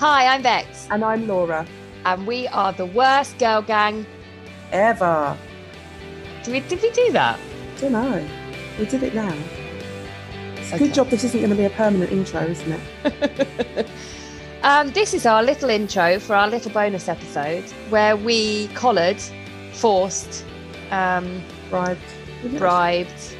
Hi, I'm Bex, And I'm Laura. and we are the worst girl gang. Ever. Did we, did we do that? Don't know. We did it now. It's a Okay. Good job this isn't going to be a permanent intro, isn't it? Um, this is our little intro for our little bonus episode where we collared, forced, um, Bribed. bribed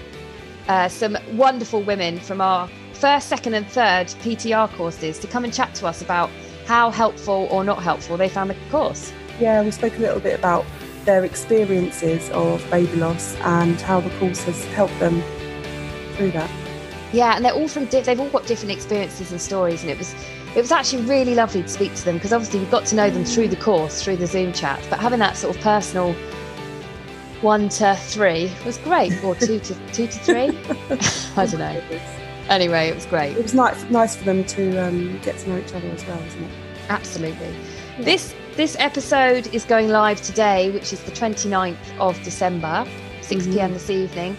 uh, some wonderful women from our first, second, and third PTR courses to come and chat to us about how helpful or not helpful they found the course. Yeah, we spoke a little bit about their experiences of baby loss and how the course has helped them through that. Yeah, and they're all from di- they've all got different experiences and stories, and it was it was actually really lovely to speak to them because obviously we got to know them through the course, through the Zoom chat, but having that sort of personal one to three was great, or two to two to three. I don't know. Anyway, it was great. It was nice, nice for them to um, get to know each other as well, isn't it? Absolutely. This this episode is going live today, which is the 29th of December, 6 Mhm. p.m. this evening.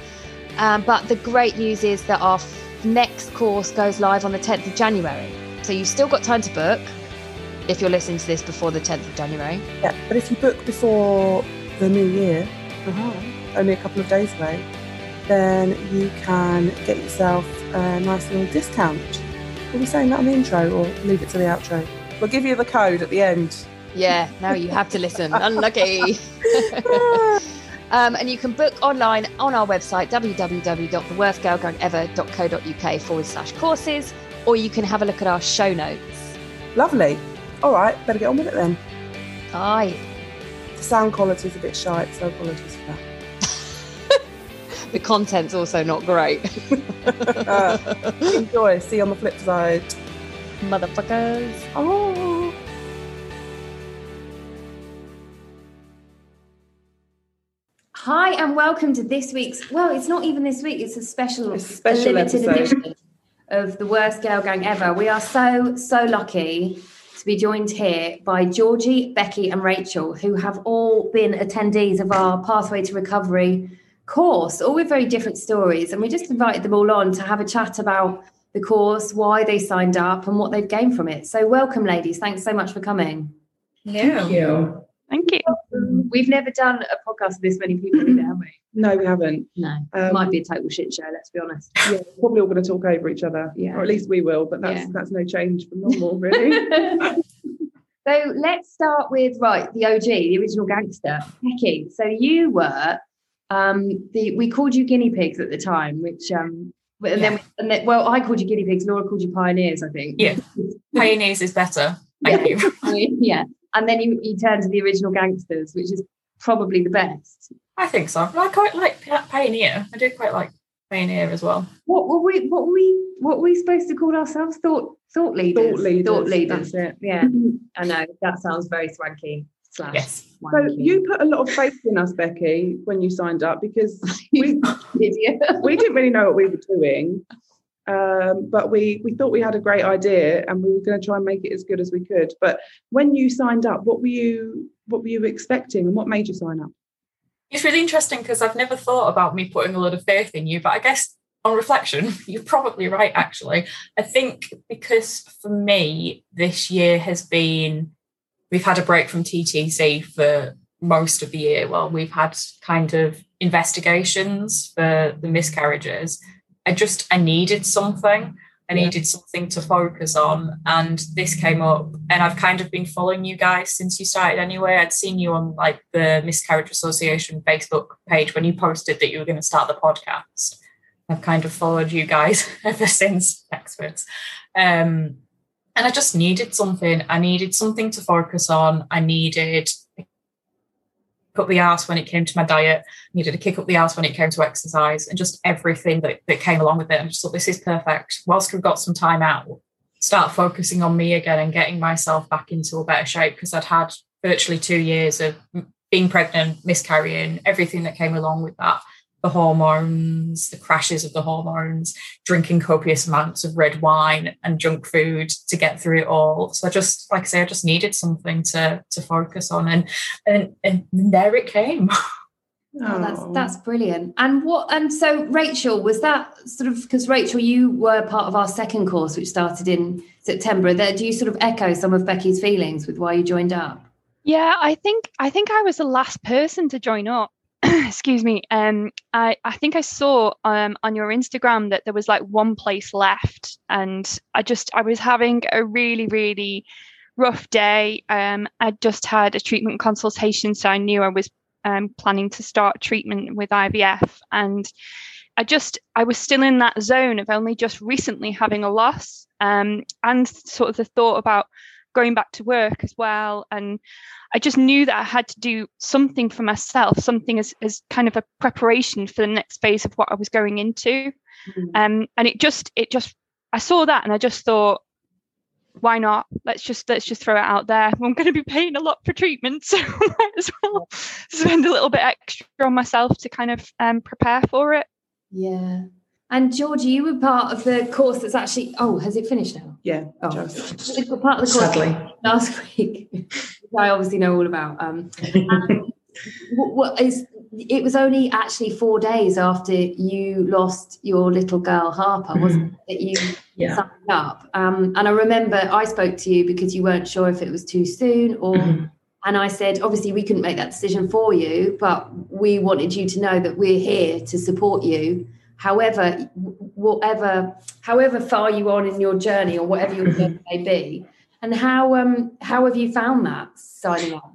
Um, but the great news is that our f- next course goes live on the 10th of January. So you've still got time to book if you're listening to this before the 10th of January. Yeah, but if you book before the new year, uh-huh, only a couple of days away, then you can get yourself a nice little discount. Are we be saying that on the intro or leave it to the outro? We'll give you the code at the end. Yeah, now you have to listen. Unlucky. Um, and you can book online on our website, www.theworstgirlgangever.co.uk forward slash courses, or you can have a look at our show notes. Lovely. All right, better get on with it then. Aye. The sound quality is a bit shy, so apologies for that. The content's also not great. Uh, enjoy. See you on the flip side. Motherfuckers. Oh. Hi, and welcome to this week's. Well, it's not even this week, it's a special, It's a special limited episode. edition of the worst girl gang ever. We are so, so lucky to be joined here by Georgie, Becky, and Rachael, who have all been attendees of our Pathway to Recovery course, all with very different stories. And we just invited them all on to have a chat about the course, why they signed up, and what they've gained from it. So, welcome, ladies. Thanks so much for coming. Yeah. you. Thank you. We've never done a podcast with this many people, either, have we? No, we haven't. No. Um, Might be a total shit show, let's be honest. Yeah, we're probably all going to talk over each other. Yeah. Or at least we will, but that's Yeah. that's no change from normal, really. so let's start with right the OG, the original gangster, Becky. So you were um, the we called you guinea pigs at the time, which um, and then and then, well I called you guinea pigs, Laura called you pioneers, I think. Yeah. Pioneers is better. Thank Yeah. you. yeah, and then you you turned to the original gangsters, which is probably the best. I think so. I quite like Pioneer. I do quite like Pioneer as well. What were we? What were we? What were we supposed to call ourselves? Thought thought leaders. Thought leaders. Thought leaders. That's it. Yeah, mm-hmm. I know that sounds very swanky. Slash Yes. So you put a lot of faith in us, Becky, when you signed up because we idiot. we didn't really know what we were doing. Um, but we we thought we had a great idea and we were going to try and make it as good as we could. But when you signed up, what were you what were you expecting and what made you sign up? It's really interesting because I've never thought about me putting a lot of faith in you, but I guess on reflection, you're probably right, actually. I think because for me, this year has been, we've had a break from TTC for most of the year. Well, we've had kind of investigations for the miscarriages. I just, I needed something. I Yeah. needed something to focus on. And this came up, and I've kind of been following you guys since you started anyway. I'd seen you on like the Miscarriage Association Facebook page when you posted that you were going to start the podcast. I've kind of followed you guys ever since, experts. Um, and I just needed something. I needed something to focus on. I needed kick up the ass when it came to my diet. I needed a kick up the ass when it came to exercise and just everything that, that came along with it. I just thought this is perfect. Whilst we've got some time out, start focusing on me again and getting myself back into a better shape because I'd had virtually two years of being pregnant, miscarrying, everything that came along with that. The hormones, the crashes of the hormones, drinking copious amounts of red wine and junk food to get through it all. So I just, like I say, I just needed something to to focus on, and and and there it came. Oh, oh that's that's brilliant. And what and so Rachael, was that sort of because Rachael, you were part of our second course, which started in September. There, do you sort of echo some of Becky's feelings with why you joined up? Yeah, I think I think I was the last person to join up. Excuse me. Um, I I think I saw um on your Instagram that there was like one place left, and I just I was having a really really rough day. Um, I just had a treatment consultation, so I knew I was um, planning to start treatment with IVF. And I just, I was still in that zone of only just recently having a loss um, and sort of the thought about going back to work as well. And I just knew that I had to do something for myself, something as, as kind of a preparation for the next phase of what I was going into. Mm-hmm. Um, and it just, it just, I saw that and I just thought, why not? Let's just let's just throw it out there. I'm going to be paying a lot for treatment, so I might as well spend a little bit extra on myself to kind of um, prepare for it. Yeah. And Georgie, you were part of the course that's actually oh, has it finished now? Yeah. Oh, part of the course Sadly. last week. I obviously know all about. Um, what, what is it was only actually four days after you lost your little girl Harper, wasn't mm-hmm. it? That you yeah. signed up. Um, and I remember I spoke to you because you weren't sure if it was too soon or. Mm-hmm. And I said, obviously, we couldn't make that decision for you, but we wanted you to know that we're here to support you. However, whatever, however far you are in your journey or whatever your journey may be, and how um how have you found that signing up?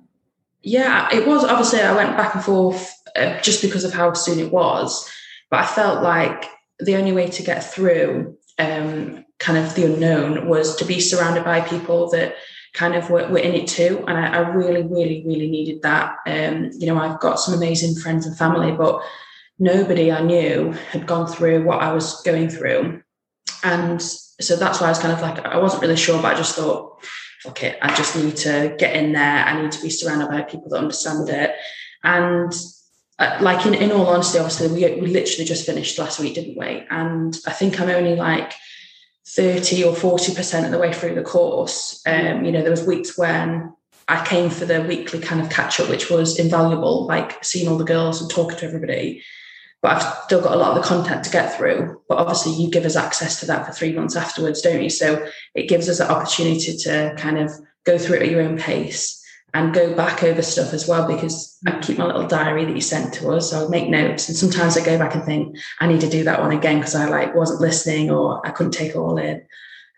Yeah, it was obviously I went back and forth uh, just because of how soon it was, but I felt like the only way to get through um, kind of the unknown was to be surrounded by people that kind of were, were in it too. And I, I really, really, really needed that. Um, you know, I've got some amazing friends and family, but nobody I knew had gone through what I was going through. And so that's why I was kind of like, I wasn't really sure, but I just thought, fuck it, I just need to get in there. I need to be surrounded by people that understand it. And uh, like in, in all honesty, obviously we, we literally just finished last week, didn't we? And I think I'm only like 30 or 40% of the way through the course. Um, you know, there was weeks when I came for the weekly kind of catch up, which was invaluable, like seeing all the girls and talking to everybody. But I've still got a lot of the content to get through. But obviously, you give us access to that for three months afterwards, don't you? So it gives us the opportunity to kind of go through it at your own pace and go back over stuff as well because I keep my little diary that you sent to us. So I make notes and sometimes I go back and think I need to do that one again because I like wasn't listening or I couldn't take it all in.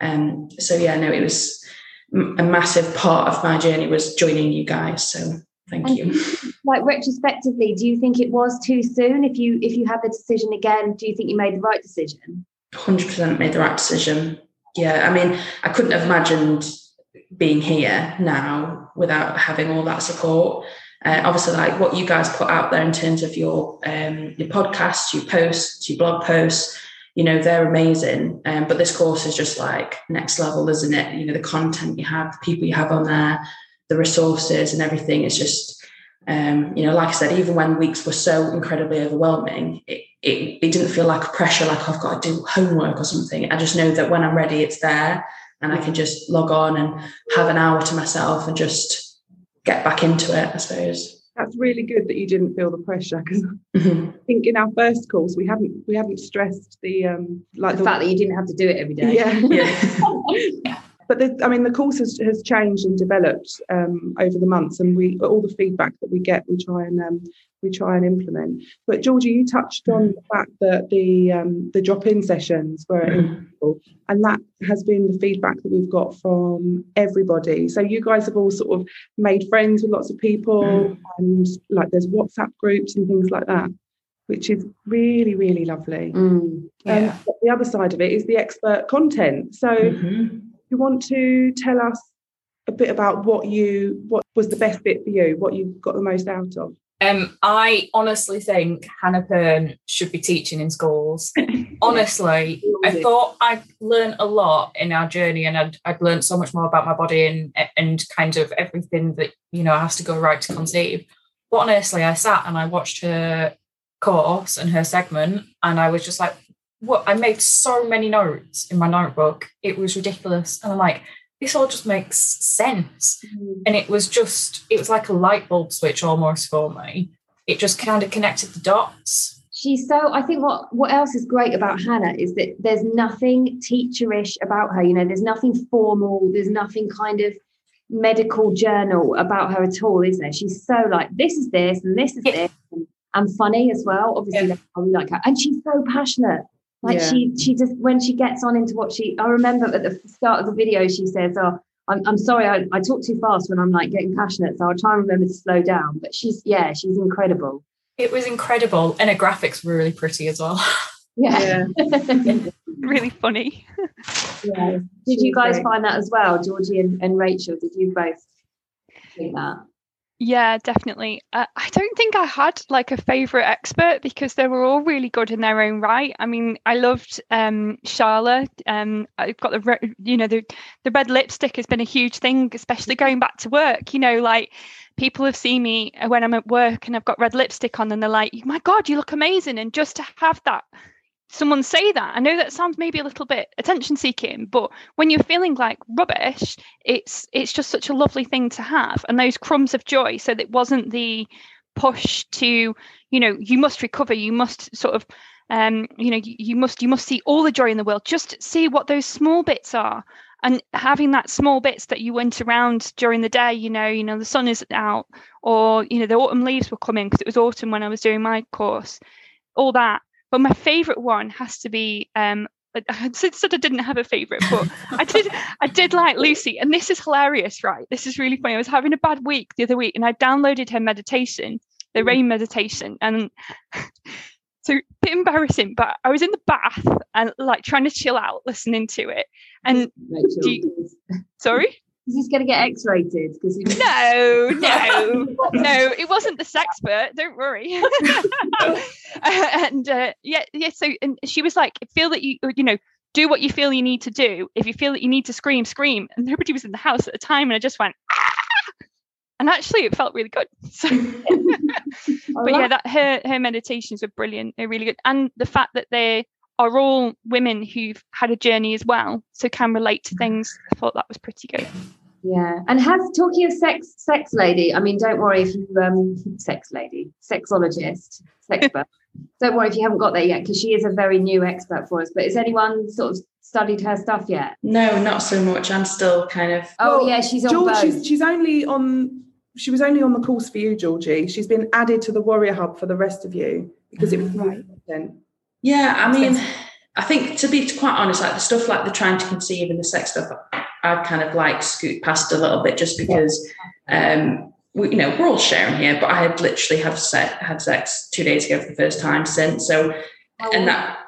Um, so yeah, no, it was a massive part of my journey was joining you guys. So thank and you. Like retrospectively, do you think it was too soon? If you if you had the decision again, do you think you made the right decision? Hundred percent made the right decision. Yeah, I mean, I couldn't have imagined being here now without having all that support. Uh, obviously, like what you guys put out there in terms of your um, your podcasts, your posts, your blog posts, you know, they're amazing. Um, but this course is just like next level, isn't it? You know, the content you have, the people you have on there, the resources, and everything is just. Um, you know, like I said, even when weeks were so incredibly overwhelming, it, it, it didn't feel like a pressure, like I've got to do homework or something. I just know that when I'm ready, it's there and I can just log on and have an hour to myself and just get back into it, I suppose. That's really good that you didn't feel the pressure because mm-hmm. I think in our first course we haven't we haven't stressed the um like the, the fact that you didn't have to do it every day. Yeah. yeah. but the, I mean, the course has, has changed and developed um, over the months, and we all the feedback that we get, we try and um, we try and implement. But Georgie, you touched on the fact that the um, the drop in sessions were mm-hmm. and that has been the feedback that we've got from everybody. So you guys have all sort of made friends with lots of people, mm. and like there's WhatsApp groups and things like that which is really really lovely mm, yeah. the other side of it is the expert content so mm-hmm you want to tell us a bit about what you what was the best bit for you, what you got the most out of? Um, I honestly think Hannah Pern should be teaching in schools. honestly, I thought I'd learned a lot in our journey, and I'd, I'd learned so much more about my body and and kind of everything that you know has to go right to conceive. But honestly, I sat and I watched her course and her segment, and I was just like, what I made so many notes in my notebook. It was ridiculous. And I'm like, this all just makes sense. Mm. And it was just, it was like a light bulb switch almost for me. it just kind of connected the dots. She's so. I think what what else is great about Hannah is that there's nothing teacherish about her. You know, there's nothing formal. There's nothing kind of medical journal about her at all, is there? She's so like this is this and this is this, and, and funny as well. Obviously, Yeah. why we like her, and she's so passionate. Like Yeah. she she just when she gets on into what she. I remember at the start of the video she says, "Oh, I'm I'm sorry, I, I talk too fast when I'm like getting passionate, so I'll try and remember to slow down." But she's yeah, she's incredible. It was incredible, and her graphics were really pretty as well. Yeah. Really funny. yeah. Did She's you guys great. find that as well, Georgie and, and Rachael? Did you both think that? Yeah, definitely. Uh, I don't think I had like a favorite expert because they were all really good in their own right. I mean, I loved um. Um, I've got the re- you know the the red lipstick has been a huge thing, especially going back to work. You know, like people have seen me uh, when I'm at work and I've got red lipstick on, and they're like, "My God, you look amazing!" And just to have that someone say that. I know that sounds maybe a little bit attention seeking but when you're feeling like rubbish it's it's just such a lovely thing to have and those crumbs of joy so that it wasn't the push to you know you must recover you must sort of um you know you, you must you must see all the joy in the world. Just see what those small bits are and having that small bits that you went around during the day you know you know the sun is out or you know the autumn leaves were coming because it was autumn when i was doing my course all that but my favorite one has to be um I- said I didn't have a favorite, but I did. I did like Lucy, and this is hilarious, right? This is really funny. I was having a bad week the other week, and I downloaded her meditation, the rain meditation, and so a bit embarrassing. But I was in the bath and like trying to chill out, listening to it. And do you- sorry, is this going to get X-rated? Because no, no, no, it wasn't the sexpert. Don't worry. and uh, yeah, yeah. So and she was like, feel that you, you know, do what you feel you need to do. If you feel that you need to scream, scream. And nobody was in the house at the time, and I just went. Ah! And actually, it felt really good. So, but yeah, that her her meditations were brilliant. They're really good, and the fact that they are all women who've had a journey as well, so can relate to things. I thought that was pretty good. Yeah, and has talking of sex, sex lady. I mean, don't worry if you um, sex lady, sexologist, sexpert. don't worry if you haven't got there yet because she is a very new expert for us. But has anyone sort of studied her stuff yet? No, not so much. I'm still kind of. Oh Well, yeah, she's on George, both. she's, she's only on. She was only on the course for you, Georgie. She's been added to the Warrior Hub for the rest of you because it was Right. content. Yeah, I mean, I think to be quite honest, like the stuff like the trying to conceive and the sex stuff, I've kind of like scoot past a little bit just because, um, we, you know, we're all sharing here. But I had literally have sex, had sex two days ago for the first time since. So, and that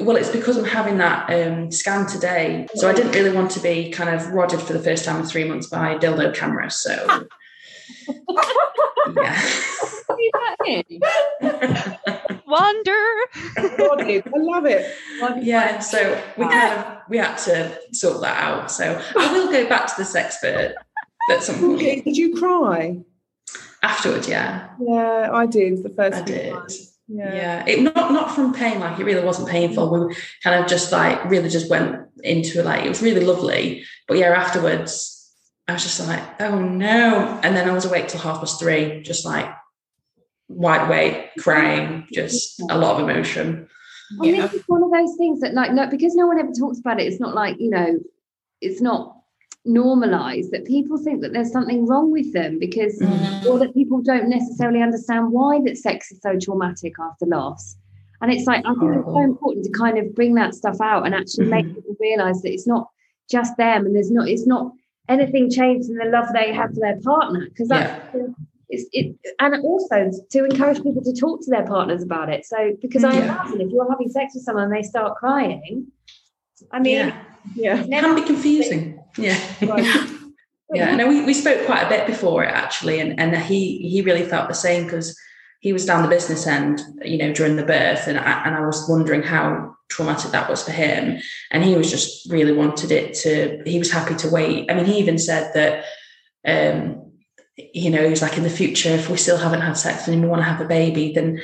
well, it's because I'm having that um, scan today. So I didn't really want to be kind of rodded for the first time in three months by a dildo camera. So. Yeah. Wonder. I love it. yeah so we kind of we had to sort that out so i will go back to this expert at some Georgie, point did you cry? afterwards yeah Yeah, I did the first I did. times. yeah, Yeah. it not not from pain like it really wasn't painful we kind of just like really just went into it like it was really lovely but yeah afterwards i was just like oh no and then i was awake till half past three just like wide awake crying just a lot of emotion And this is one of those things that, like, no, because no one ever talks about it. It's not like you know, it's not normalized that people think that there's something wrong with them because, or that people don't necessarily understand why that sex is so traumatic after loss. And it's like I think it's so important to kind of bring that stuff out and actually make Mhm. people realize that it's not just them and there's not it's not anything changed in the love they have for their partner because that's it's it and also to encourage people to talk to their partners about it. So because I mm. Yeah. imagine if you're having sex with someone and they start crying, I mean, yeah. Yeah. it can be confusing. Yeah. Yeah. No we, we spoke quite a bit before it actually and and he he really felt the same because he was down the business end you know during the birth and I, and I was wondering how traumatic that was for him. And he was just really wanted it to he was happy to wait. I mean he even said that um you know he was like in the future if we still haven't had sex and we want to have a baby then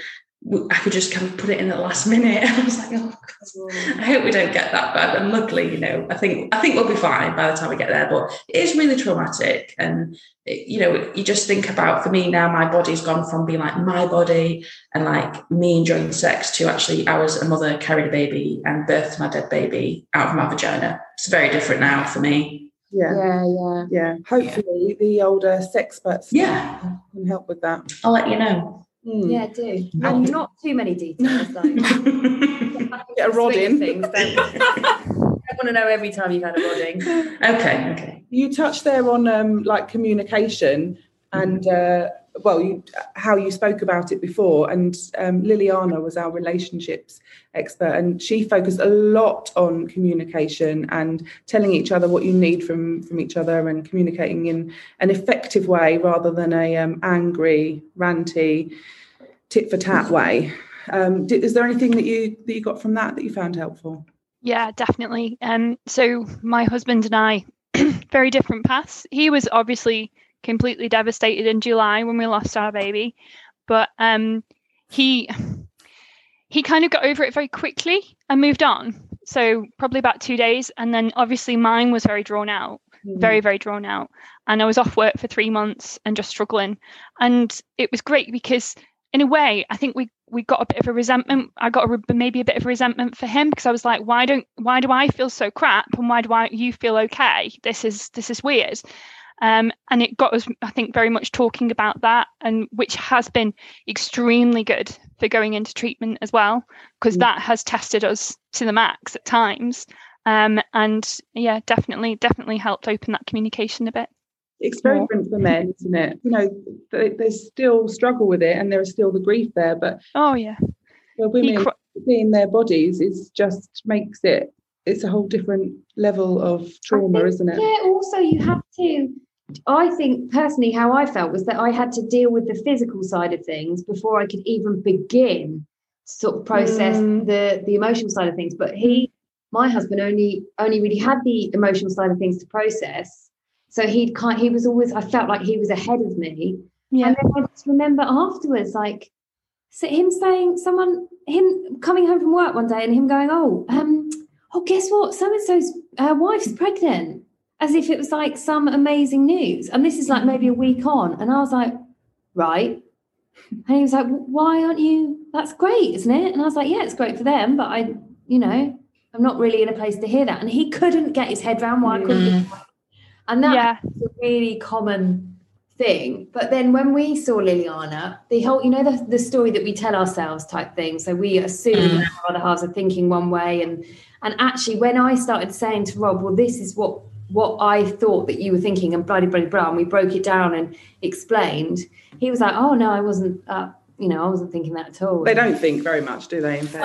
I could just kind of put it in at the last minute. And I was like, oh, God. Mm. I hope we don't get that bad. And luckily, you know, I think I think we'll be fine by the time we get there. But it is really traumatic, and it, you know, you just think about for me now, my body's gone from being like my body and like me enjoying sex to actually I was a mother, carried a baby, and birthed my dead baby out of my vagina. It's very different now for me. Yeah. Yeah, yeah. Yeah. Hopefully, the older sex experts Yeah, can help with that. I'll let you know. Mm. Yeah, do. Not- And not too many details though. Get a rod in. Things, don't, don't want to know every time you've had a rodding. okay, okay. You touched there on um, like communication and uh, well, you, how you spoke about it before. And um, Liliana was our relationships expert, and she focused a lot on communication and telling each other what you need from from each other, and communicating in an effective way rather than a um, angry, ranty, tit for tat way. Um, did, is there anything that you that you got from that that you found helpful? Yeah, definitely. Um, so my husband and I, very different paths. He was obviously completely devastated in July when we lost our baby, but um, he he kind of got over it very quickly and moved on. So probably about two days, and then obviously mine was very drawn out, very very drawn out, and I was off work for three months and just struggling. And it was great because in a way, I think we we got a bit of a resentment. I got a, maybe a bit of resentment for him because I was like, why don't why do I feel so crap and why do I you feel okay? This is this is weird. Um, and it got us, I think, very much talking about that, and which has been extremely good for going into treatment as well, because Mm. that has tested us to the max at times. Um, and yeah, definitely, definitely helped open that communication a bit. it's very different for men, isn't it? You know, they, they still struggle with it, and there is still the grief there. But Oh yeah, for women, cr- seeing their bodies is just makes it. It's a whole different level of trauma, think, isn't it? Yeah, also you have to I think personally how I felt was that I had to deal with the physical side of things before I could even begin to sort of process Mm. the the emotional side of things. But he, my husband, only only really had the emotional side of things to process. So he'd kind he was always I felt like he was ahead of me. yeah, And then I just remember afterwards, like so him saying, someone, him coming home from work one day and him going, Oh, um, oh, guess what? So and so's uh, wife's pregnant. As if it was like some amazing news. And this is like maybe a week on. And I was like, Right. And he was like, Why aren't you? That's great, isn't it? And I was like, Yeah, it's great for them. But I, you know, I'm not really in a place to hear that. And he couldn't get his head around why I couldn't. And that yeah, a really common thing. But then when we saw Liliana, the whole, you know, the, the story that we tell ourselves type thing. So we assume Mm. our other halves are thinking one way. And and actually when I started saying to Rob, well, this is what what I thought that you were thinking and bloody bloody blah, and we broke it down and explained, he was like, Oh no, I wasn't uh, you know, I wasn't thinking that at all. They don't think very much, do they? In fact?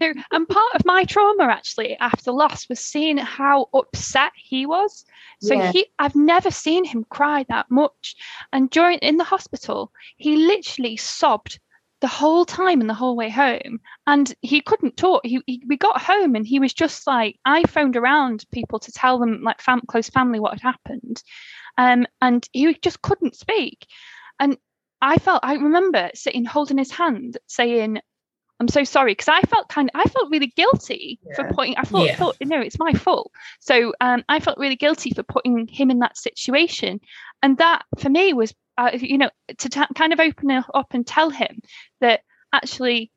Know. And part of my trauma actually after loss was seeing how upset he was. So Yeah. he, I've never seen him cry that much. And during in the hospital, he literally sobbed the whole time and the whole way home. And he couldn't talk. He, he we got home and he was just like I phoned around people to tell them like fam- close family what had happened, um, and he just couldn't speak. And I felt I remember sitting holding his hand, saying, I'm so sorry because I felt kind of I felt really guilty for Yeah. putting I thought, Yeah. thought no it's my fault. So um, I felt really guilty for putting him in that situation. And that for me was uh, you know to ta- kind of open up and tell him that actually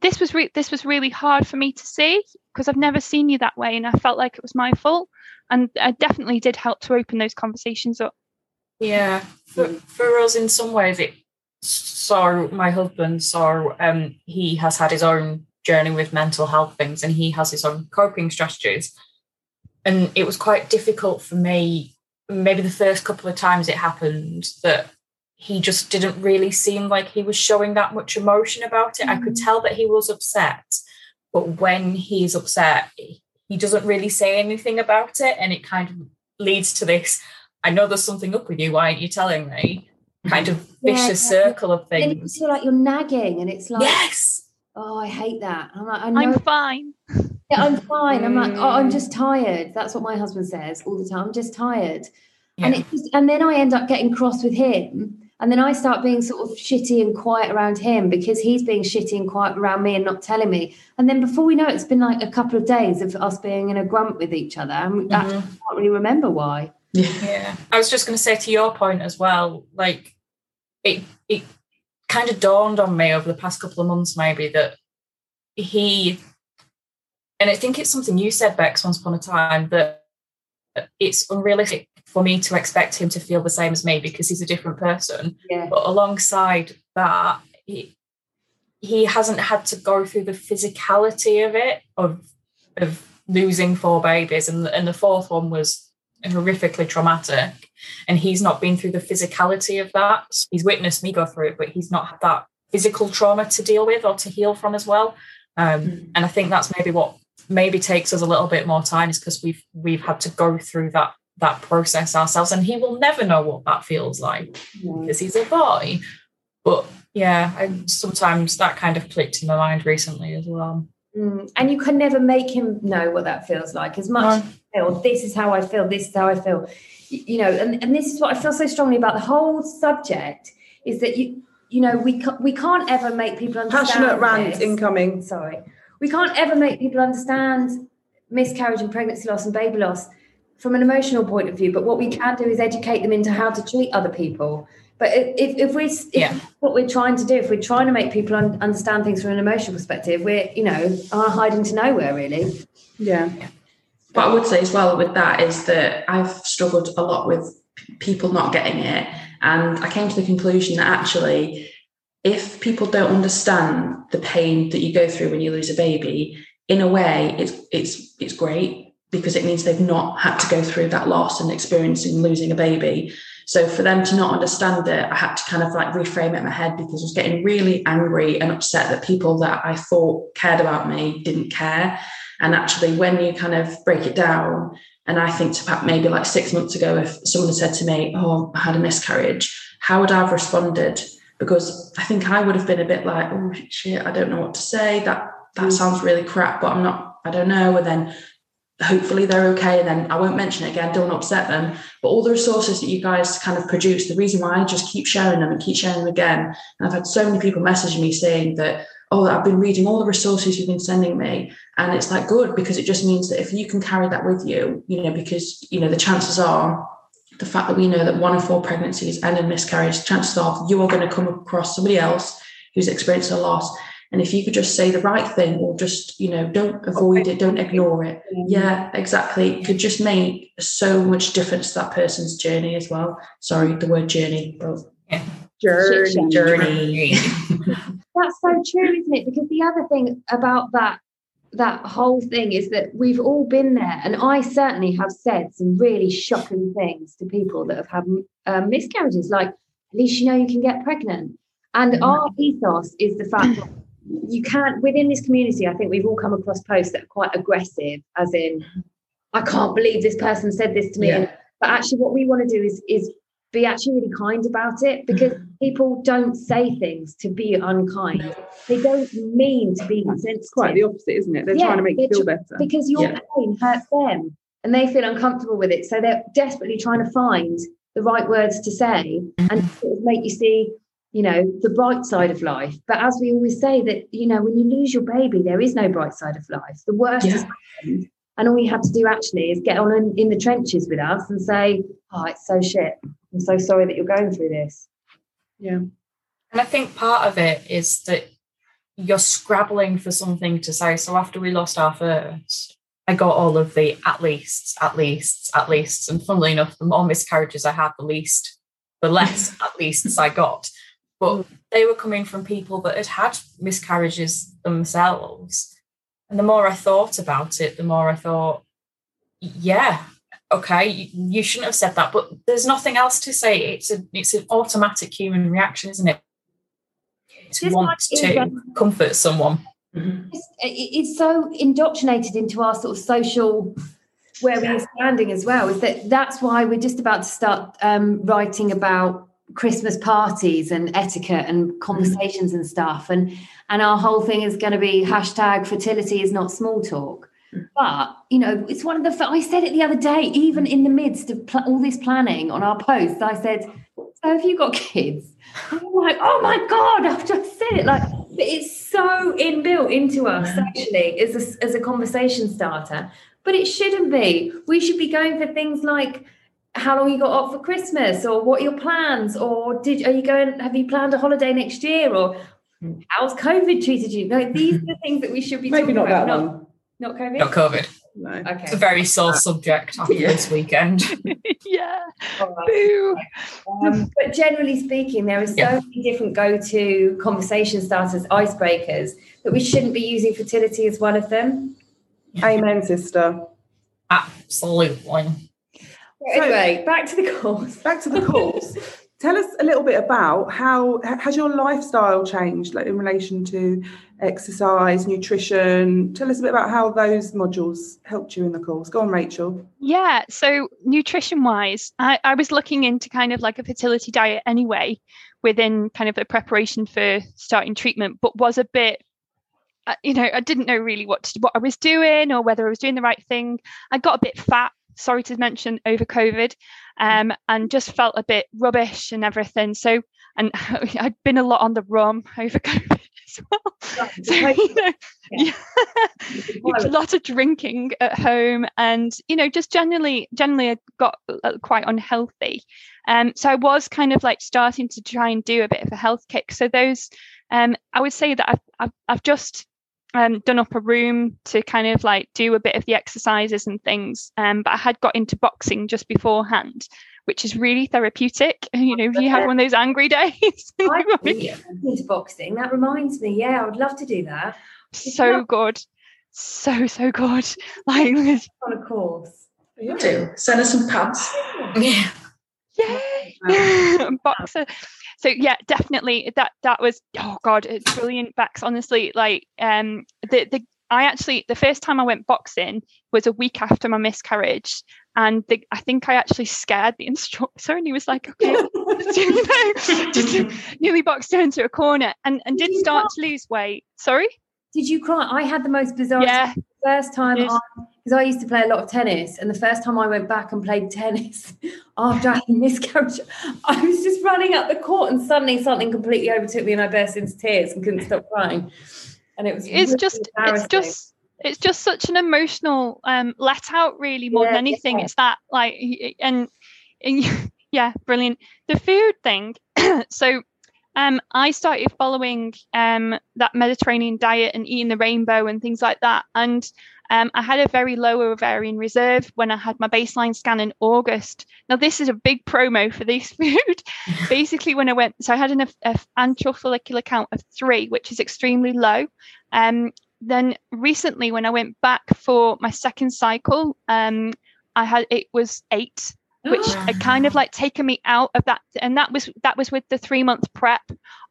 this was re- this was really hard for me to see because I've never seen you that way and I felt like it was my fault. And I definitely did help to open those conversations up. Yeah, for, for us, in some ways, it so my husband, so um, he has had his own journey with mental health things, and he has his own coping strategies. And it was quite difficult for me, maybe the first couple of times it happened, that he just didn't really seem like he was showing that much emotion about it. I could tell that he was upset, but when he's upset, he doesn't really say anything about it, and it kind of leads to this I know there's something up with you. Why aren't you telling me? Kind of vicious yeah. circle of then you things. feel like you're nagging and it's like Yes. oh I hate that. I'm like, I know I'm fine Yeah, I'm fine. I'm like, oh, Mm. I'm just tired. That's what my husband says all the time. I'm just tired. And Yeah. it just, and then I end up getting cross with him And then I start being sort of shitty and quiet around him because he's being shitty and quiet around me and not telling me. And then before we know it, it's been like a couple of days of us being in a grump with each other. And I can't really remember why. Yeah. Yeah. I was just going to say to your point as well, like it, it kind of dawned on me over the past couple of months, maybe that he, and I think it's something you said, Bex, once upon a time, that it's unrealistic for me to expect him to feel the same as me because he's a different person. Yeah. But alongside that, he, he hasn't had to go through the physicality of it, of, of losing four babies. And, and the fourth one was horrifically traumatic. And he's not been through the physicality of that. He's witnessed me go through it, but he's not had that physical trauma to deal with or to heal from as well. Um, Mm. And I think that's maybe what maybe takes us a little bit more time is because we've we've had to go through that that process ourselves, and he will never know what that feels like because he's a boy. But yeah, I, sometimes that kind of clicked in my mind recently as well. Mm, And you can never make him know what that feels like as much. as you feel, this is how I feel. This is how I feel. You know, and, and this is what I feel so strongly about the whole subject is that you you know we ca- we can't ever make people understand. Passionate rant this. incoming. Sorry, we can't ever make people understand miscarriage and pregnancy loss and baby loss from an emotional point of view. But what we mm. can do is educate them into how to treat other people. But if, if, if we, if Yeah. what we're trying to do, if we're trying to make people un- understand things from an emotional perspective, we're, you know, are hiding to nowhere really. Yeah. What I would say as well with that is that I've struggled a lot with people not getting it. And I came to the conclusion that actually, if people don't understand the pain that you go through when you lose a baby, in a way, it's it's it's great because it means they've not had to go through that loss and experiencing losing a baby. So for them to not understand it, I had to kind of like reframe it in my head because I was getting really angry and upset that people that I thought cared about me didn't care. And actually, when you kind of break it down, and I think to perhaps maybe like six months ago, if someone had said to me, Oh, I had a miscarriage, how would I have responded? Because I think I would have been a bit like, Oh shit, I don't know what to say. That that mm. sounds really crap, but I'm not, I don't know. And then hopefully they're okay. And then I won't mention it again, don't upset them. But all the resources that you guys kind of produce, the reason why I just keep sharing them and keep sharing them again. And I've had so many people messaging me saying that, oh, I've been reading all the resources you've been sending me. And it's like good because it just means that if you can carry that with you, you know, because, you know, the chances are the fact that we know that one in four pregnancies end in miscarriage, chances are you are going to come across somebody else who's experienced a loss. And if you could just say the right thing or just, you know, don't avoid it, don't ignore it. Yeah, exactly. It could just make so much difference to that person's journey as well. Sorry, the word journey, but Journey. journey. That's so true, isn't it? Because the other thing about that that whole thing is that we've all been there, and I certainly have said some really shocking things to people that have had um, miscarriages. Like, at least you know you can get pregnant. And our ethos is the fact that you can't within this community. I think we've all come across posts that are quite aggressive, as in, I can't believe this person said this to me. Yeah. But actually, what we want to do is is be actually really kind about it because mm. people don't say things to be unkind. They don't mean to be insensitive. It's quite the opposite, isn't it? They're Yeah, trying to make you feel better. because your Yeah. pain hurts them and they feel uncomfortable with it. So they're desperately trying to find the right words to say and mm. sort of make you see, you know, mm. the bright side of life. But as we always say, that, you know, when you lose your baby, there is no bright side of life. The worst has happened. And all you have to do actually is get on in, in the trenches with us and say, oh, it's so shit. I'm so sorry that you're going through this. yeah. And I think part of it is that you're scrabbling for something to say. So after we lost our first, I got all of the at least, at least, at least. And funnily enough, the more miscarriages I had, the least, the less at leasts I got. But they were coming from people that had had miscarriages themselves. And the more I thought about it, the more I thought, yeah, okay, you, shouldn't have said that. But there's nothing else to say. It's a it's an automatic human reaction, isn't it? To Just want to comfort someone. It's, it's so indoctrinated into our sort of social where we're standing as well is that that's why we're just about to start um, writing about christmas parties and etiquette and mm. conversations and stuff. And and our whole thing is going to be hashtag fertility is not small talk. Mm. But you know it's one of the i said it the other day even mm. in the midst of pl- all this planning on our posts i said So if you've got kids, I'm like, oh my god, I've just said it. Like, it's so inbuilt into us actually as a, as a conversation starter. But it shouldn't be. We should be going for things like how long you got off for Christmas, or what are your plans, or did are you going? Have you planned a holiday next year, or how's COVID treated you? Like these are the things that we should be Maybe talking not about. that Not, one. not COVID. Not COVID. No. Okay. It's a very sore subject after Yeah. this weekend. yeah. All right. Um, but generally speaking, there are so Yeah. many different go-to conversation starters, icebreakers that we shouldn't be using fertility as one of them. Amen, sister. Absolutely. Anyway, back to the course. Back to the course. Tell us a little bit about how has your lifestyle changed, like in relation to exercise, nutrition. Tell us a bit about how those modules helped you in the course. Go on, Rachael. Yeah. So nutrition wise, I, I was looking into kind of like a fertility diet anyway within kind of the preparation for starting treatment, but was a bit uh, you know, I didn't know really what to, what I was doing or whether I was doing the right thing. I got a bit fat, sorry to mention, over COVID, um, and just felt a bit rubbish and everything. So, and I'd been a lot on the rum over COVID as well. So, you know, yeah. a lot of drinking at home and you know just generally generally i got uh, quite unhealthy um so i was kind of like starting to try and do a bit of a health kick so those um i would say that i've i've, I've just um, done up a room to kind of like do a bit of the exercises and things um but i had got into boxing just beforehand which is really therapeutic you know if you have one of those angry days I really into boxing. That reminds me. Yeah, I would love to do that so good so so good like on a course. You do. Send us some pads. Yeah. Yay! Boxer. So yeah, definitely that that was oh god, it's brilliant Bex. Honestly, like um the the I actually the first time I went boxing was a week after my miscarriage, and the, I think I actually scared the instructor, and he was like, "Okay," you know, just nearly boxed her into a corner, and and did start to lose weight. Sorry. Did you cry? I had the most bizarre Yeah. first time. Because I, used to play a lot of tennis, and the first time I went back and played tennis after I had a miscarriage, I was just running up the court, and suddenly something completely overtook me, and I burst into tears and couldn't stop crying. And it was it's really just it's just it's just such an emotional um let out really more Yeah, than anything yeah. it's that like and, and yeah brilliant the food thing so um i started following um that mediterranean diet and eating the rainbow and things like that and um, I had a very low ovarian reserve when I had my baseline scan in August. Now, this is a big promo for this food. Basically, when I went, so I had an antral follicular count of three, which is extremely low. Um, then recently, when I went back for my second cycle, um, I had it was eight, which had kind of like taken me out of that, and that was that was with the three month prep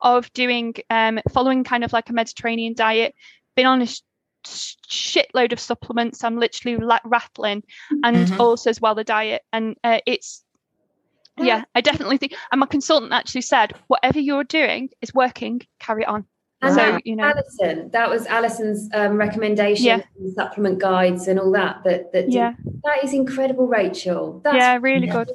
of doing um, following kind of like a Mediterranean diet. Been on a shitload of supplements. I'm literally like rattling, and Mhm. also as well the diet, and uh, it's yeah, I definitely think. And my consultant actually said, whatever you're doing is working. Carry on. And so that, you know, Alison, that was Alison's um, recommendation, Yeah. and supplement guides and all that. That that yeah, that is incredible, Rachael. That's yeah, really good.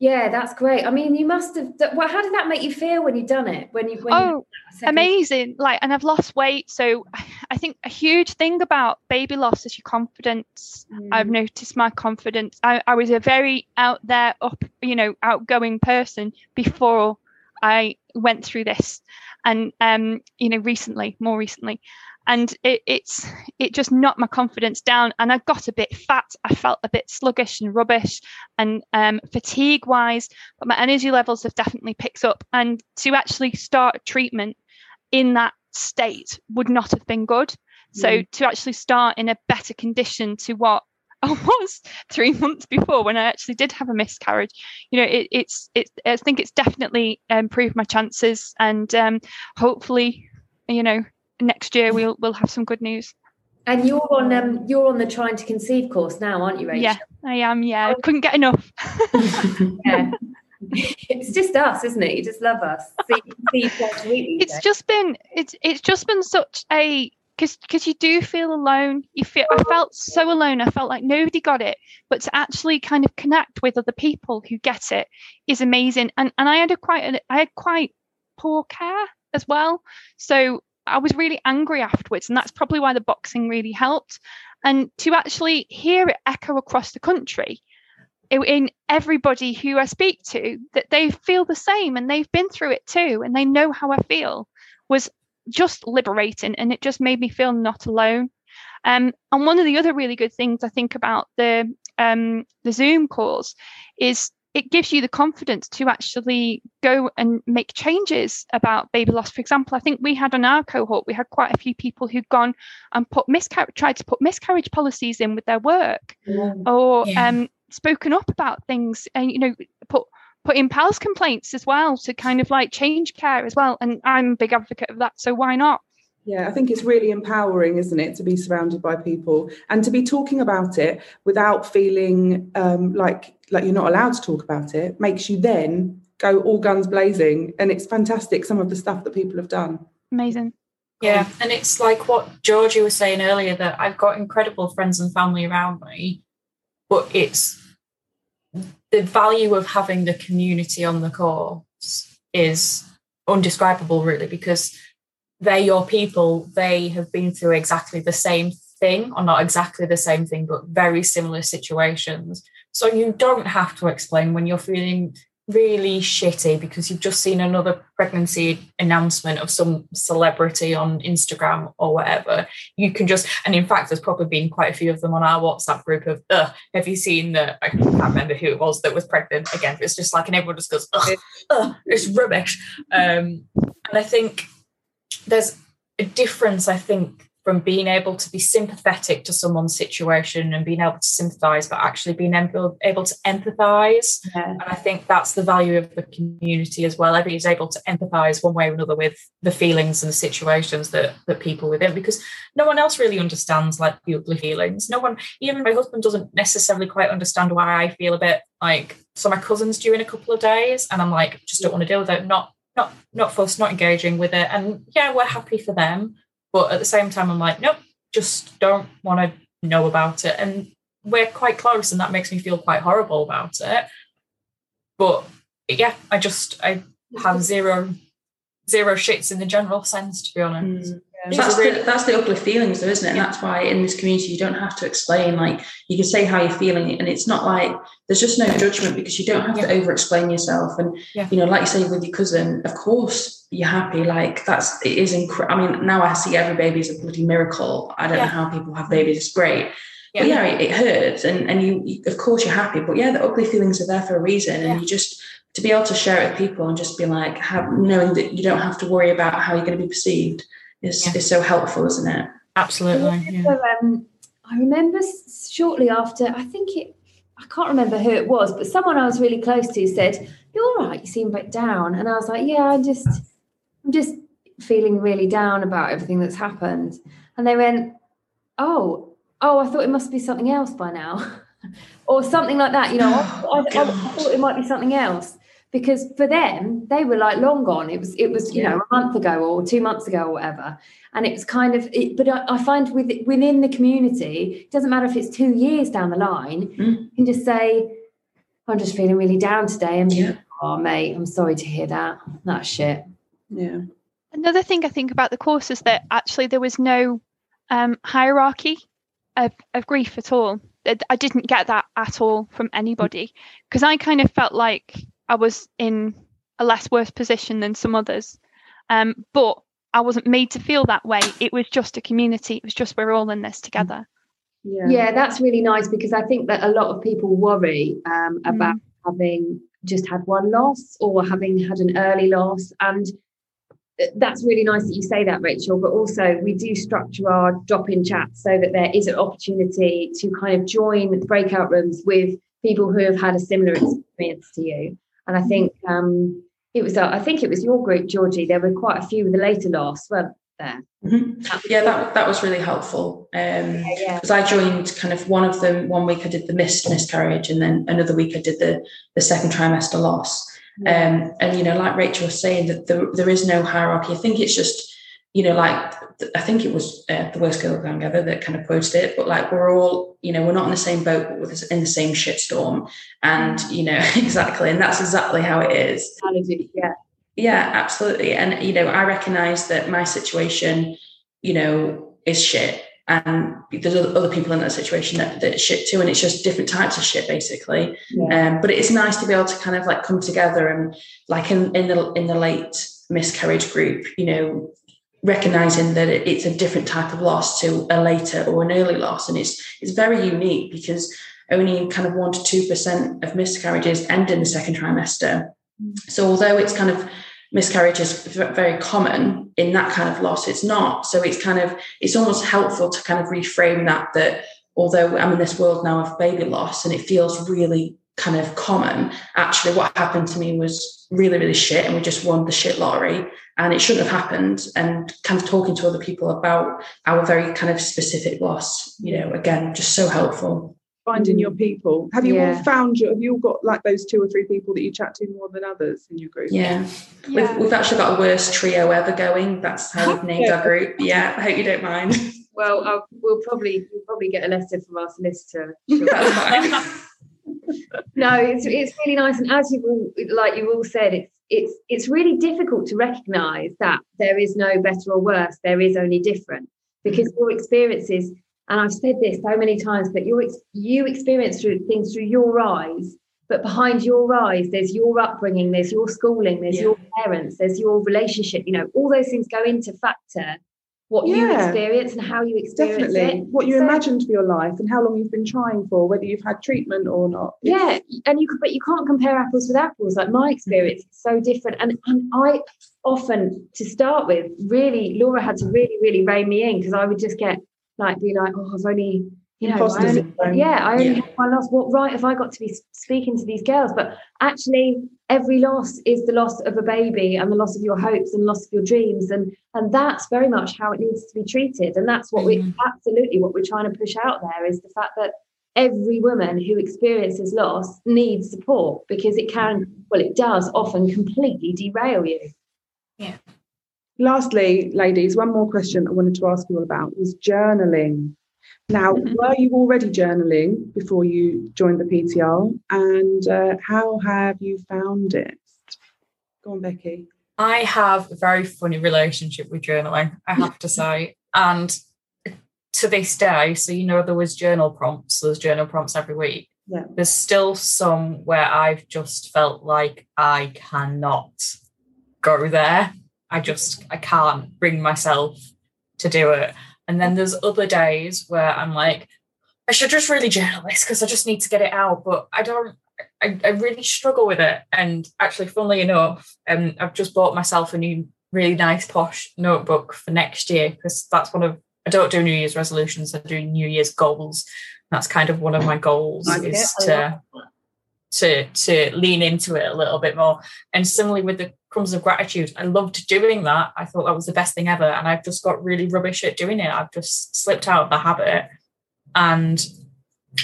Yeah, that's great. I mean, you must have. Well, how did that make you feel when you done it? When you when Oh, second- amazing like and i've lost weight so i think a huge thing about baby loss is your confidence i've Mm. noticed my confidence I, I was a very out there up you know outgoing person before i went through this and um you know recently more recently and it, it's it just knocked my confidence down and i got a bit fat i felt a bit sluggish and rubbish and um fatigue wise but my energy levels have definitely picked up and to actually start treatment in that state would not have been good so Mm. to actually start in a better condition to what I was three months before when I actually did have a miscarriage. You know, it, it's it's I think it's definitely improved my chances, and um, hopefully, you know, next year we'll we'll have some good news. And you're on um you're on the trying to conceive course now, aren't you, Rachael? Yeah, I am. Yeah, I couldn't get enough. Yeah. it's just us, isn't it? You just love us. See, see each other week these it's days. just been it's it's just been such a because because you do feel alone you feel i felt so alone i felt like nobody got it but to actually kind of connect with other people who get it is amazing and and i had a quite a, i had quite poor care as well so i was really angry afterwards and that's probably why the boxing really helped and to actually hear it echo across the country in everybody who I speak to that they feel the same and they've been through it too and they know how I feel was just liberating and it just made me feel not alone. Um, and one of the other really good things I think about the um, the Zoom calls is it gives you the confidence to actually go and make changes about baby loss. For example, I think we had on our cohort, we had quite a few people who'd gone and put miscarriage, tried to put miscarriage policies in with their work, yeah. or yeah. um, spoken up about things, and you know, put put in PALS complaints as well to kind of like change care as well. And I'm a big advocate of that, so why not? Yeah, I think it's really empowering, isn't it, to be surrounded by people and to be talking about it without feeling um, like like you're not allowed to talk about it. Makes you then go all guns blazing, and it's fantastic. Some of the stuff that people have done. Amazing. Yeah, and it's like what Georgie was saying earlier that I've got incredible friends and family around me, but it's the value of having the community on the course is undescribable, really, because they're your people. They have been through exactly the same thing, or not exactly the same thing, but very similar situations. So you don't have to explain when you're feeling really shitty because you've just seen another pregnancy announcement of some celebrity on Instagram or whatever. You can just, and in fact, there's probably been quite a few of them on our WhatsApp group of, have you seen that? I can't remember who it was that was pregnant. Again, it's just like, and everyone just goes, ugh, it's rubbish. Um, and I think there's a difference, I think, from being able to be sympathetic to someone's situation and being able to sympathize, but actually being able, able to empathize. Yeah. And I think that's the value of the community as well. Everybody's able to empathize one way or another with the feelings and the situations that, that people within, because no one else really understands like the ugly feelings. No one, even my husband doesn't necessarily quite understand why I feel a bit like, so my cousin's due in a couple of days and I'm like, just don't want to deal with it. Not not not fussed, not engaging with it. And yeah, we're happy for them. But at the same time, I'm like, nope, just don't want to know about it. And we're quite close, and that makes me feel quite horrible about it. But yeah, I just I have zero zero shits in the general sense, to be honest. Mm. That's, the, that's the ugly feelings, though, isn't it? And that's why in this community you don't have to explain. Like you can say how you're feeling, and it's not like there's just no judgment because you don't have yeah. to over-explain yourself. And yeah. you know, like you say with your cousin, of course you're happy. Like that's it is incredible. I mean, now I see every baby as a bloody miracle. I don't yeah. know how people have babies. It's great. Yeah. But yeah, it, it, hurts, and and you, you, of course you're happy. But yeah, the ugly feelings are there for a reason, and you just to be able to share it with people and just be like, have knowing that you don't have to worry about how you're going to be perceived is, yeah. is so helpful, isn't it? Absolutely. I remember, yeah. um, I remember shortly after, I think it, I can't remember who it was, but someone I was really close to said, You're all right, you seem a bit down. And I was like, Yeah, I just, I'm just feeling really down about everything that's happened. And they went, Oh, oh, I thought it must be something else by now. or something like that, you know, I, I, I, I thought it might be something else because for them they were like long gone. It was it was you yeah. know a month ago or two months ago or whatever. And it was kind of it, but I, I, find with within the community it doesn't matter if it's two years down the line mm. you can just say i'm just feeling really down today. And yeah. oh mate. I'm sorry to hear that. That's shit. Yeah. Another thing i think about the course is that actually there was no um, hierarchy of, of grief at all. I didn't get that at all from anybody. Because I kind of felt like I was in a less worse position than some others. Um, but I wasn't made to feel that way. It was just a community. It was just we're all in this together. Yeah, yeah that's really nice because I think that a lot of people worry um, about mm. having just had one loss or having had an early loss. And that's really nice that you say that, Rachael. But also, we do structure our drop in chats so that there is an opportunity to kind of join breakout rooms with people who have had a similar experience to you. And I think um, it was, uh, I think it was your group, Georgie. There were quite a few with the later loss, weren't there? Mm-hmm. Yeah, that that was really helpful. Um, because yeah, yeah. I joined kind of one of them. One week I did the missed miscarriage, and then another week I did the the second trimester loss. Yeah. Um, and you know, like Rachael was saying, that there, there is no hierarchy. I think it's just you know, like I think it was uh, the worst girl gang ever that kind of quoted it, but like we're all, you know, we're not in the same boat, but we're in the same shitstorm, and you know, exactly, and that's exactly how it is. Yeah, yeah, absolutely, and you know, I recognise that my situation, you know, is shit, and there's other people in that situation that, that shit too, and it's just different types of shit, basically. Yeah. Um, but it's nice to be able to kind of like come together and like in in the in the late miscarriage group, you know, recognizing that it's a different type of loss to a later or an early loss. And it's it's very unique because only kind of 1 to 2% of miscarriages end in the second trimester. Mm. So although it's kind of miscarriage is very common in that kind of loss it's not. So it's kind of it's almost helpful to kind of reframe that that although i'm in this world now of baby loss and it feels really kind of common. Actually what happened to me was really really shit and we just won the shit lottery and it shouldn't have happened. And kind of talking to other people about our very kind of specific loss you know again just so helpful. Finding your mm. people. Have you yeah. all found your have you all got like those two or three people that you chat to more than others in your group? Yeah, yeah. We've, we've actually got a worst trio ever going. That's how we've named our group. Yeah i hope you don't mind. Well I'll, we'll probably we'll probably get a letter from our solicitor. That's fine no it's, it's really nice and as you've all like you all said it's it's it's really difficult to recognize that there is no better or worse there is only different because mm. your experiences and i've said this so many times but you you experience through things through your eyes but behind your eyes there's your upbringing there's your schooling there's yeah. your parents there's your relationship you know all those things go into factor what yeah, you experience and how you experience definitely. it. What you so, imagined for your life and how long you've been trying for, whether you've had treatment or not. Yeah, and you but you can't compare apples with apples. Like my mm-hmm. experience is so different, and and I often to start with really Laura had to really really rein me in because I would just get like be like, oh, I've only you know, I only, yeah, I only yeah. have one last. What right have I got to be speaking to these girls? But actually, every loss is the loss of a baby and the loss of your hopes and loss of your dreams, and and that's very much how it needs to be treated. And that's what mm-hmm. we absolutely what we're trying to push out there is the fact that every woman who experiences loss needs support because it can, well, it does often completely derail you. Yeah. Lastly, ladies, one more question I wanted to ask you all about was journaling. Now, mm-hmm. were you already journaling before you joined the PTR? And uh, how have you found it? Go on, Becky. I have a very funny relationship with journaling, I have to say. And to this day, so you know, there was journal prompts, there's journal prompts every week. Yeah. There's still some where I've just felt like I cannot go there. I just I can't bring myself to do it. And then there's other days where I'm like, I should just really journal this because I just need to get it out. But I don't, I, I really struggle with it. And actually, funnily enough, um, I've just bought myself a new, really nice, posh notebook for next year because that's one of, I don't do New Year's resolutions, I do New Year's goals. That's kind of one of my goals is to to to lean into it a little bit more. And similarly with the crumbs of gratitude, I loved doing that. I thought that was the best thing ever, and I've just got really rubbish at doing it. I've just slipped out of the habit, and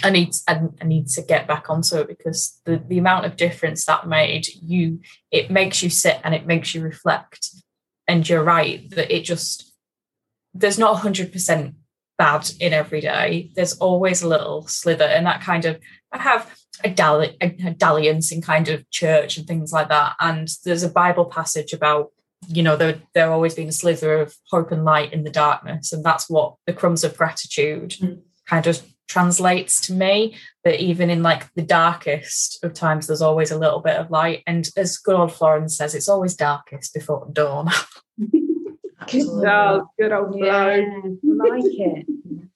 I need I, need to get back onto it because the the amount of difference that made you it makes you sit and it makes you reflect. And you're right that it just there's not hundred percent bad in every day. There's always a little slither, and that kind of I have a, dalli- a dalliance in kind of church and things like that. And there's a Bible passage about, you know, there, there always being a slither of hope and light in the darkness. And that's what the crumbs of gratitude mm. kind of translates to me. That even in like the darkest of times, there's always a little bit of light. And as good old Florence says, it's always darkest before dawn. good, old, good old yeah, like it.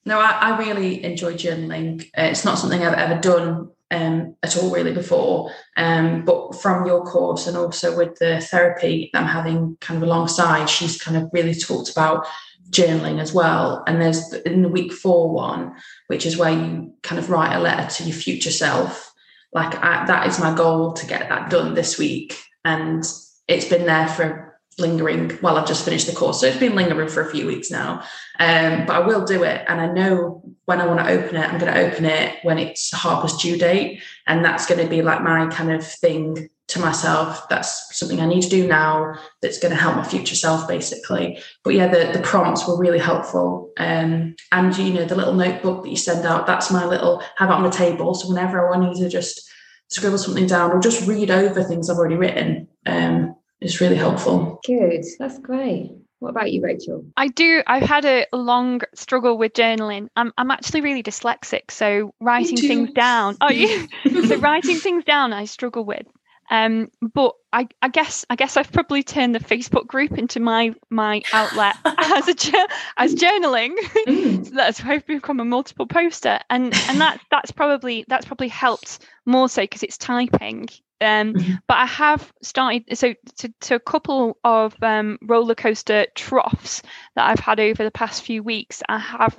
No, I, I really enjoy journaling. Uh, it's not something I've ever done um, at all really before. Um, but from your course and also with the therapy that I'm having kind of alongside, she's kind of really talked about journaling as well. And there's in the week four one, which is where you kind of write a letter to your future self. Like I, that is my goal to get that done this week. And it's been there for lingering well i've just finished the course. So it's been lingering for a few weeks now um, but i will do it. And i know when i want to open it i'm going to open it when it's harper's due date. And that's going to be like my kind of thing to myself. That's something i need to do now that's going to help my future self basically. But yeah the, the prompts were really helpful. Um, and you know the little notebook that you send out that's my little have it on the table. So whenever i need to just scribble something down or just read over things i've already written um, it's really helpful Good. That's great. What about you, Rachael? I do. I've had a long struggle with journaling. I'm I'm actually really dyslexic, so writing things down. Oh, yeah. so writing things down, I struggle with. Um, but I, I guess I guess I've probably turned the Facebook group into my my outlet as a as journaling. Mm. so that's why I've become a multiple poster, and and that that's probably that's probably helped more so because it's typing. Um, Mhm. but I have started so to, to a couple of um, roller coaster troughs that I've had over the past few weeks. I have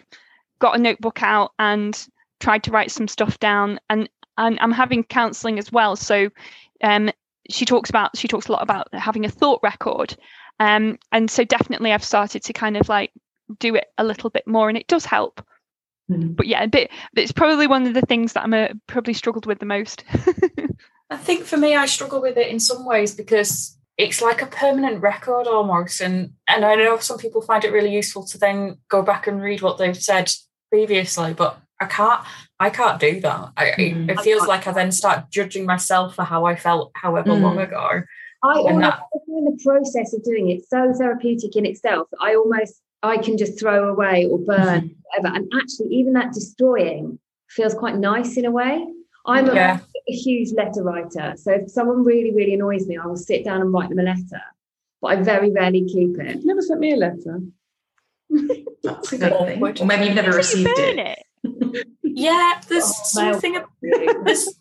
got a notebook out and tried to write some stuff down, and and I'm having counselling as well. So um, she talks about she talks a lot about having a thought record, um, and so definitely I've started to kind of like do it a little bit more, and it does help. Mhm. But yeah, a bit. It's probably one of the things that I'm uh, probably struggled with the most. I think for me, I struggle with it in some ways because it's like a permanent record almost, and and I know some people find it really useful to then go back and read what they've said previously, but I can't. I can't do that. I, it- Mm. it feels like I then start judging myself for how I felt however long Mm. ago. I almost that- I find the process of doing it so therapeutic in itself. I almost I can just throw away or burn whatever. And actually, even that destroying feels quite nice in a way. I'm a, Yeah. A huge letter writer, so if someone really really annoys me, I will sit down and write them a letter. But I very rarely keep it. You've never sent me a letter. that's a good thing or maybe you've never Did you received burn it it? Yeah, there's Oh, something. there's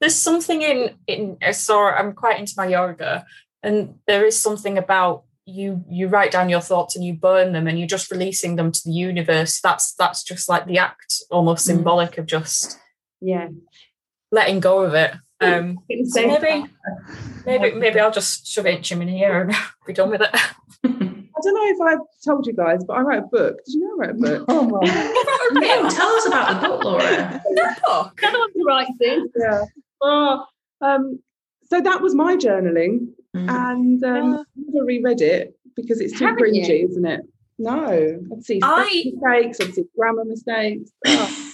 there's something in in uh, so I'm quite into my yoga, and there is something about you you write down your thoughts and you burn them and you're just releasing them to the universe. That's that's just like the act, almost Mm. symbolic of just yeah. Letting go of it. Um, so so maybe maybe maybe I'll just shove it in chimney here and be done with it. I don't know if I've told you guys, but I wrote a book. Did you know I wrote a book? Oh my no, tell us about the book laura Oh, I don't want to write things. yeah. Oh, um, so that was my journaling, Mm. and um, Yeah. I never reread it because it's too Haven't you? cringy, isn't it? No, I'd see I- mistakes, I'd see grammar mistakes. Oh.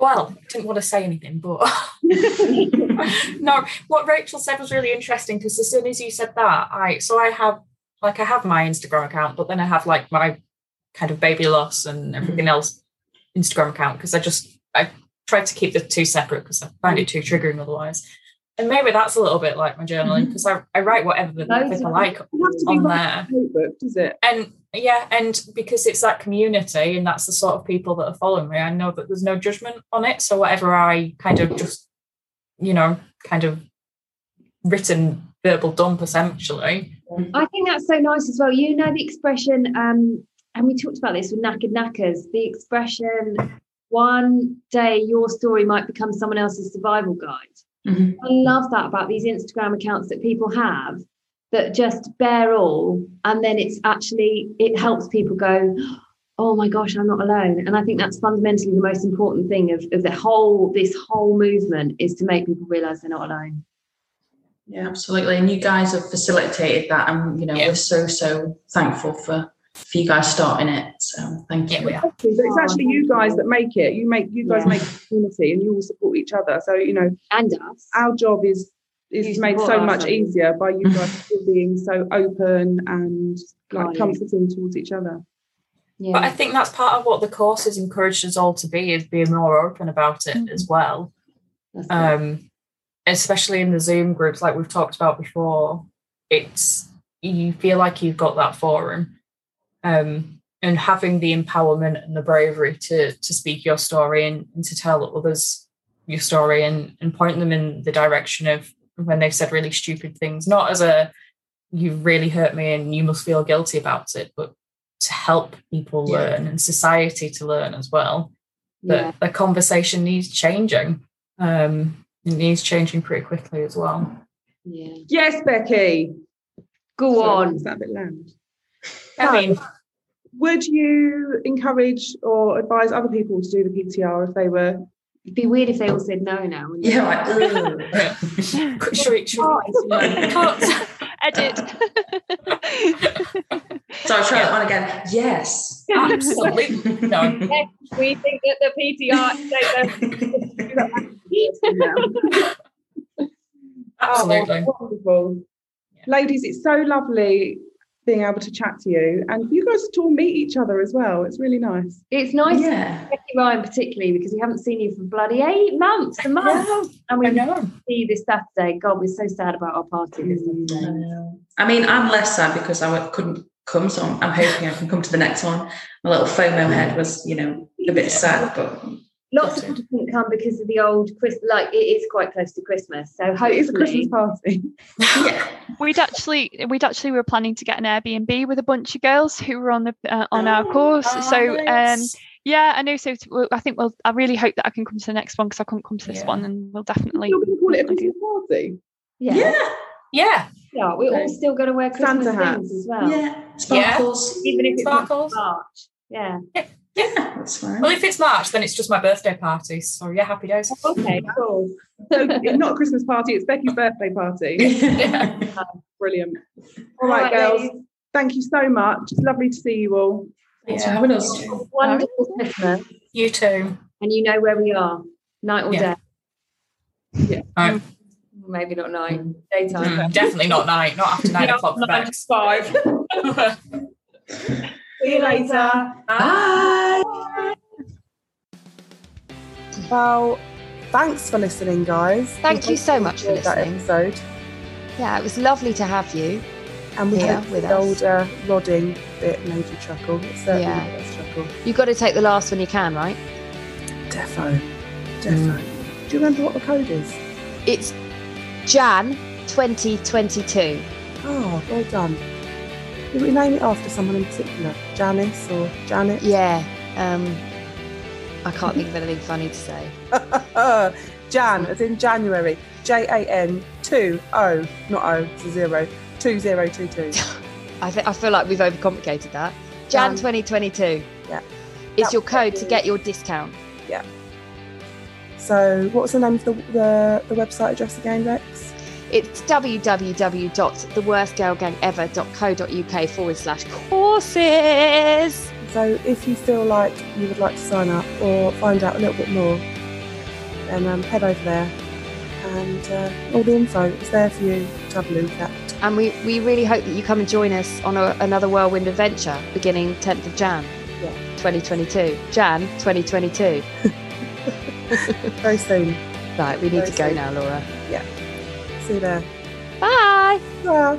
Well, didn't want to say anything, but no, what Rachael said was really interesting because as soon as you said that, I so I have like I have my Instagram account, but then I have like my kind of baby loss and everything mm. else Instagram account because I just I tried to keep the two separate because I find it too triggering otherwise. And maybe that's a little bit like my journaling because I, I write whatever the if I like It has to be on there. notebook, does it? And yeah, and because it's that community and that's the sort of people that are following me, I know that there's no judgment on it. So whatever I kind of just, you know, kind of written verbal dump essentially. I think that's so nice as well. You know the expression, um, and we talked about this with knackered knackers. The expression, "One day your story might become someone else's survival guide." Mhm. I love that about these Instagram accounts that people have that just bear all, and then it's actually it helps people go, "Oh my gosh, I'm not alone." And I think that's fundamentally the most important thing of, of the whole this whole movement is to make people realize they're not alone. Yeah, absolutely. And you guys have facilitated that, and you know Yeah. we're so so thankful for for you guys starting it. So thank you. Yeah, we are. But it's actually you guys that make it. You make you guys Yeah. make a community, and you all support each other. So you know, And us. our job is You is made so much don't easier by you guys still being so open and like comforting towards each other. Yeah. But I think that's part of what the course has encouraged us all to be is being more open about it Mhm. as well. Um, especially in the Zoom groups, like we've talked about before, it's you feel like you've got that forum, um, and having the empowerment and the bravery to to speak your story and, and to tell others your story and and point them in the direction of when they've said really stupid things, not as a you've really hurt me and you must feel guilty about it, but to help people Yeah. learn and society to learn as well that yeah. the conversation needs changing. Um, it needs changing pretty quickly as well. Yeah. Yes, Becky. Go Sorry, on. Is that a bit loud? I mean, Would you encourage or advise other people to do the PTR if they were It'd be weird if they all said no now. wouldn't? Yeah, like, ugh. Should we, cut? Edit. so I try it on again. Yes. Absolutely. No. Yes, we think that the PTR Absolutely. Oh, wonderful. Ladies, it's so lovely being able to chat to you. And you guys to all meet each other as well. It's really nice. It's nice, Yeah. Becky Ryan particularly, because we haven't seen you for bloody eight months, a month, and we I know. see you this Saturday. God, we're so sad about our party this mm, Saturday. I mean, I'm less sad because I couldn't come, so I'm, I'm hoping I can come to the next one. My little FOMO head was, you know, a bit sad, but Lots of people didn't come because of the old Christmas. Like it is quite close to Christmas, so hopefully It's a Christmas party. yeah. We'd actually, we'd actually were planning to get an Airbnb with a bunch of girls who were on the uh, on our course. so um, yeah, I know. So I think well, I really hope that I can come to the next one because I couldn't come to this Yeah. one, and we'll definitely. You're going to call it a Christmas party? yeah, Yeah. yeah. yeah, we're all still going to wear Christmas Santa hats. things as well, Yeah. Sparkles. even if it's not Sparkles. March. Yeah. Yeah, that's fine. Well, if it's March, then it's just my birthday party. So yeah, happy days. Okay. Cool. So not a Christmas party, it's Becky's birthday party. Yeah. Brilliant. All right, girls. ladies. Thank you so much. It's lovely to see you all. Thanks for having us. Wonderful Christmas, You too. and you know where we are, night or Yeah. day. No, Maybe not night, daytime. mm, definitely not night. Not after nine o'clock Nine five. See you later. Bye. Well, thanks for listening, guys. Thank We you so much for enjoyed that listening. episode. Yeah, it was lovely to have you. And we Here with the us. older rodding bit made you chuckle. It certainly Yeah. made us chuckle. You've got to take the last one you can, right? Defo. Defo. Mm. Do you remember what the code is? It's Jan 2022. Oh, well done. Did we name it after someone in particular? Janice or Janet? Yeah. Um, I can't think of anything funny to say. Jan, as in January. J A N 2 O, not O, it's a zero. 2022. I, th- I feel like we've overcomplicated that. Jan Jan. 2022. Yeah. It's That your code to get your discount. Yeah. So, what's the name of the, the, the website address again, Rex? It's www.theworstgirlgangever.co.uk forward slash courses. So, if you feel like you would like to sign up or find out a little bit more, then um, head over there and uh, all the info is there for you to have a look at. And we, we really hope that you come and join us on a, another whirlwind adventure beginning 10th of Jan. Yeah. 2022. Jan 2022. Very soon. Right, we need Very to go soon. now, Laura. See you there. Bye. Bye.